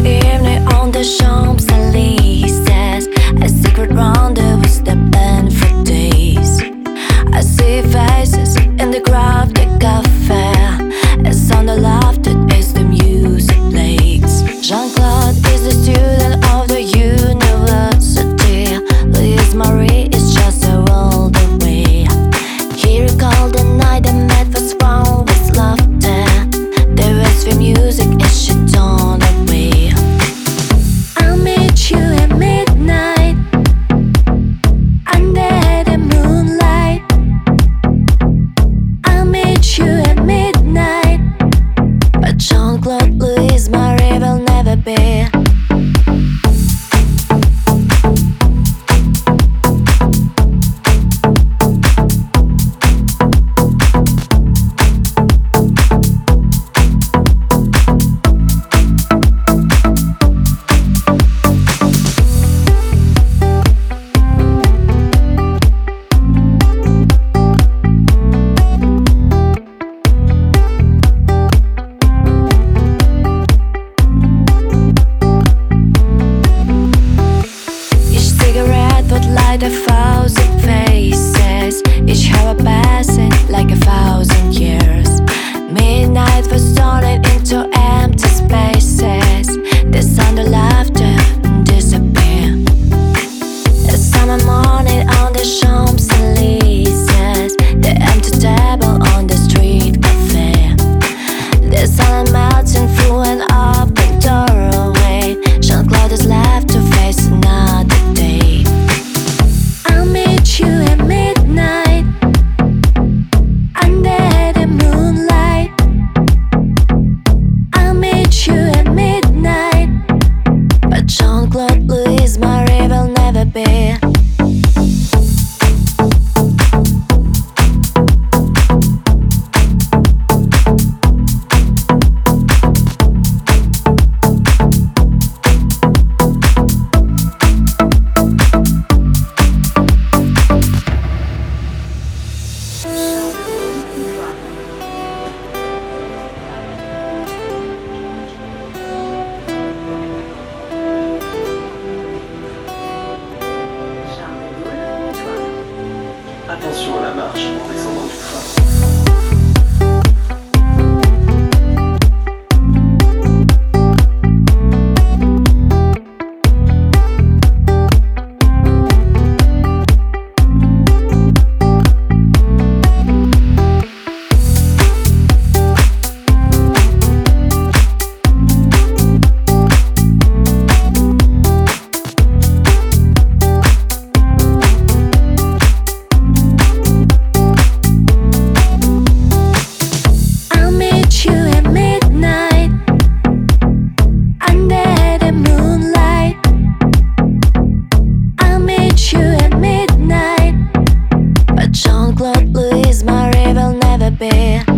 moi et Champs-Élysées. A secret rendezvous for days. I see faces in the crowd. the thousand faces, each hour passing like a thousand years. Midnight was stolen. attention à la marche en descendant. Jean-Claude Louis, Marie will never be.